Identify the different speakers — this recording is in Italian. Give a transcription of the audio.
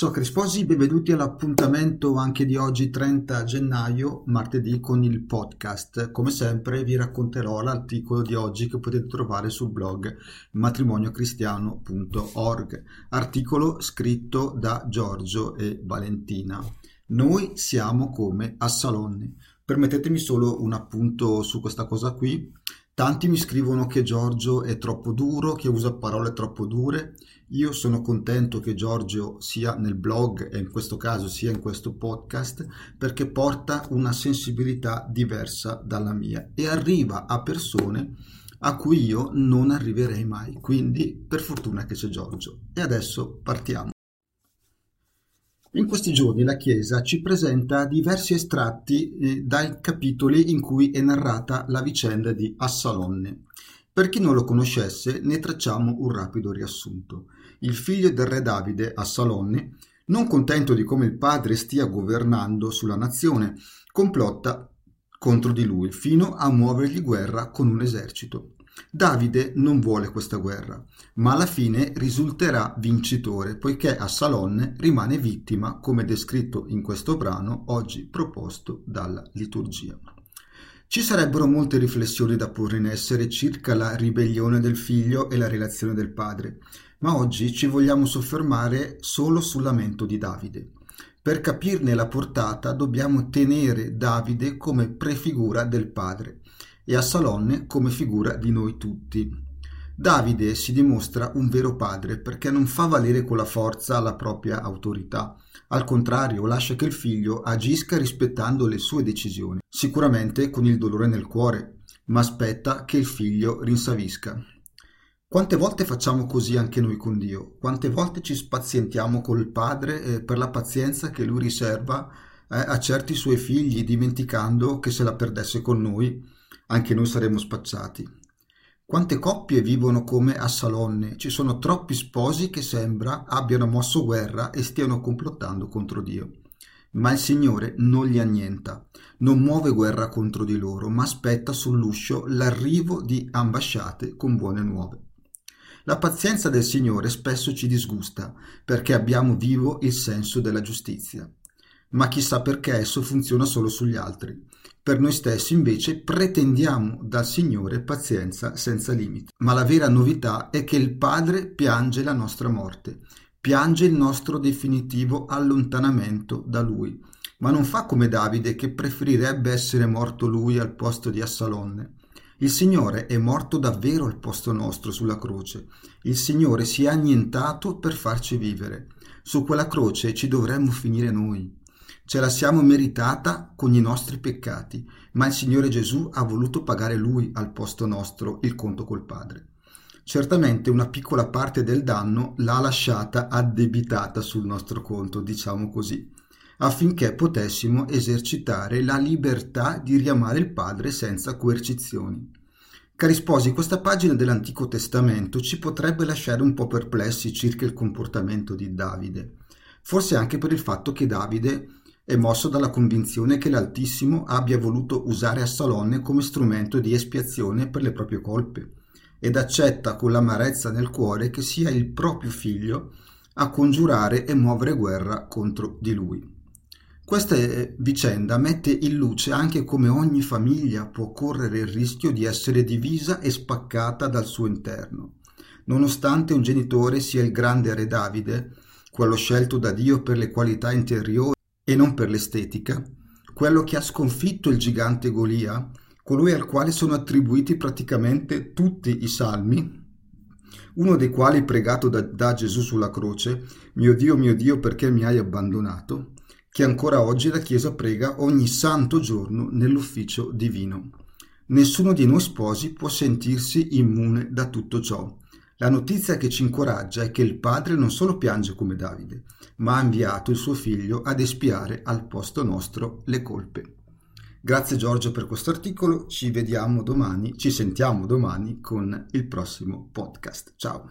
Speaker 1: Ciao cari sposi, benvenuti all'appuntamento anche di oggi 30 gennaio, martedì, con il podcast. Come sempre vi racconterò l'articolo di oggi che potete trovare sul blog matrimoniocristiano.org, articolo scritto da Giorgio e Valentina. Noi siamo come a Salonni. Permettetemi solo un appunto su questa cosa qui. Tanti mi scrivono che Giorgio è troppo duro, che usa parole troppo dure. Io sono contento che Giorgio sia nel blog e in questo caso sia in questo podcast perché porta una sensibilità diversa dalla mia e arriva a persone a cui io non arriverei mai. Quindi per fortuna che c'è Giorgio. E adesso partiamo. In questi giorni la Chiesa ci presenta diversi estratti eh, dai capitoli in cui è narrata la vicenda di Assalonne. Per chi non lo conoscesse, ne tracciamo un rapido riassunto. Il figlio del re Davide, Assalonne, non contento di come il padre stia governando sulla nazione, complotta contro di lui fino a muovergli guerra con un esercito. Davide non vuole questa guerra, ma alla fine risulterà vincitore poiché Assalonne rimane vittima, come descritto in questo brano oggi proposto dalla liturgia. Ci sarebbero molte riflessioni da porre in essere circa la ribellione del figlio e la relazione del padre, ma oggi ci vogliamo soffermare solo sul lamento di Davide. Per capirne la portata dobbiamo tenere Davide come prefigura del padre e a Salonne come figura di noi tutti. Davide si dimostra un vero padre perché non fa valere con la forza la propria autorità, al contrario lascia che il figlio agisca rispettando le sue decisioni, sicuramente con il dolore nel cuore, ma aspetta che il figlio rinsavisca. Quante volte facciamo così anche noi con Dio? Quante volte ci spazientiamo col Padre eh, per la pazienza che Lui riserva eh, a certi suoi figli, dimenticando che se la perdesse con noi anche noi saremmo spacciati. Quante coppie vivono come a Salonne? Ci sono troppi sposi che sembra abbiano mosso guerra e stiano complottando contro Dio. Ma il Signore non li annienta, non muove guerra contro di loro, ma aspetta sull'uscio l'arrivo di ambasciate con buone nuove. La pazienza del Signore spesso ci disgusta perché abbiamo vivo il senso della giustizia ma chissà perché esso funziona solo sugli altri. Per noi stessi invece pretendiamo dal Signore pazienza senza limiti. Ma la vera novità è che il Padre piange la nostra morte, piange il nostro definitivo allontanamento da Lui, ma non fa come Davide che preferirebbe essere morto lui al posto di Assalonne. Il Signore è morto davvero al posto nostro sulla croce. Il Signore si è annientato per farci vivere. Su quella croce ci dovremmo finire noi. Ce la siamo meritata con i nostri peccati, ma il Signore Gesù ha voluto pagare Lui al posto nostro il conto col Padre. Certamente una piccola parte del danno l'ha lasciata addebitata sul nostro conto, diciamo così, affinché potessimo esercitare la libertà di riamare il Padre senza coercizioni. Cari sposi, questa pagina dell'Antico Testamento ci potrebbe lasciare un po' perplessi circa il comportamento di Davide, forse anche per il fatto che Davide è mosso dalla convinzione che l'Altissimo abbia voluto usare Assalonne come strumento di espiazione per le proprie colpe ed accetta con l'amarezza nel cuore che sia il proprio figlio a congiurare e muovere guerra contro di lui. Questa eh, vicenda mette in luce anche come ogni famiglia può correre il rischio di essere divisa e spaccata dal suo interno. Nonostante un genitore sia il grande re Davide, quello scelto da Dio per le qualità interiori e non per l'estetica, quello che ha sconfitto il gigante Golia, colui al quale sono attribuiti praticamente tutti i salmi, uno dei quali pregato da, da, Gesù sulla croce, mio Dio, mio Dio, perché mi hai abbandonato, che ancora oggi la Chiesa prega ogni santo giorno nell'ufficio divino. Nessuno di noi sposi può sentirsi immune da tutto ciò. La notizia che ci incoraggia è che il padre non solo piange come Davide, ma ha inviato il suo figlio ad espiare al posto nostro le colpe. Grazie Giorgio per questo articolo, ci vediamo domani, ci sentiamo domani con il prossimo podcast. Ciao!